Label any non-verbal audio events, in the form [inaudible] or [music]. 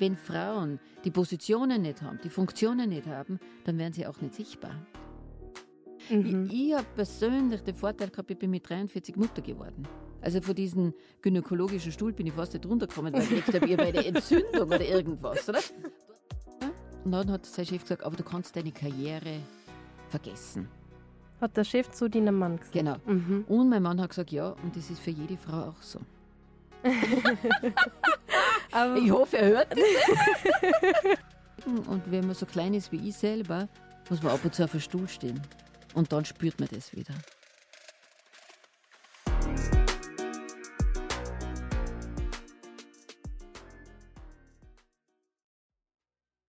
Wenn Frauen die Positionen nicht haben, die Funktionen nicht haben, dann werden sie auch nicht sichtbar. Mhm. Ich, ich habe persönlich den Vorteil gehabt, ich bin mit 43 Mutter geworden. Also von diesem gynäkologischen Stuhl bin ich fast nicht runtergekommen, weil ich gedacht habe, bei der Entzündung oder irgendwas, oder? Und dann hat sein Chef gesagt, aber du kannst deine Karriere vergessen. Hat der Chef zu deinem Mann gesagt? Genau. Mhm. Und mein Mann hat gesagt, ja, und das ist für jede Frau auch so. [laughs] ich hoffe, er hört das. [laughs] und wenn man so klein ist wie ich selber, muss man ab und zu auf dem Stuhl stehen. Und dann spürt man das wieder.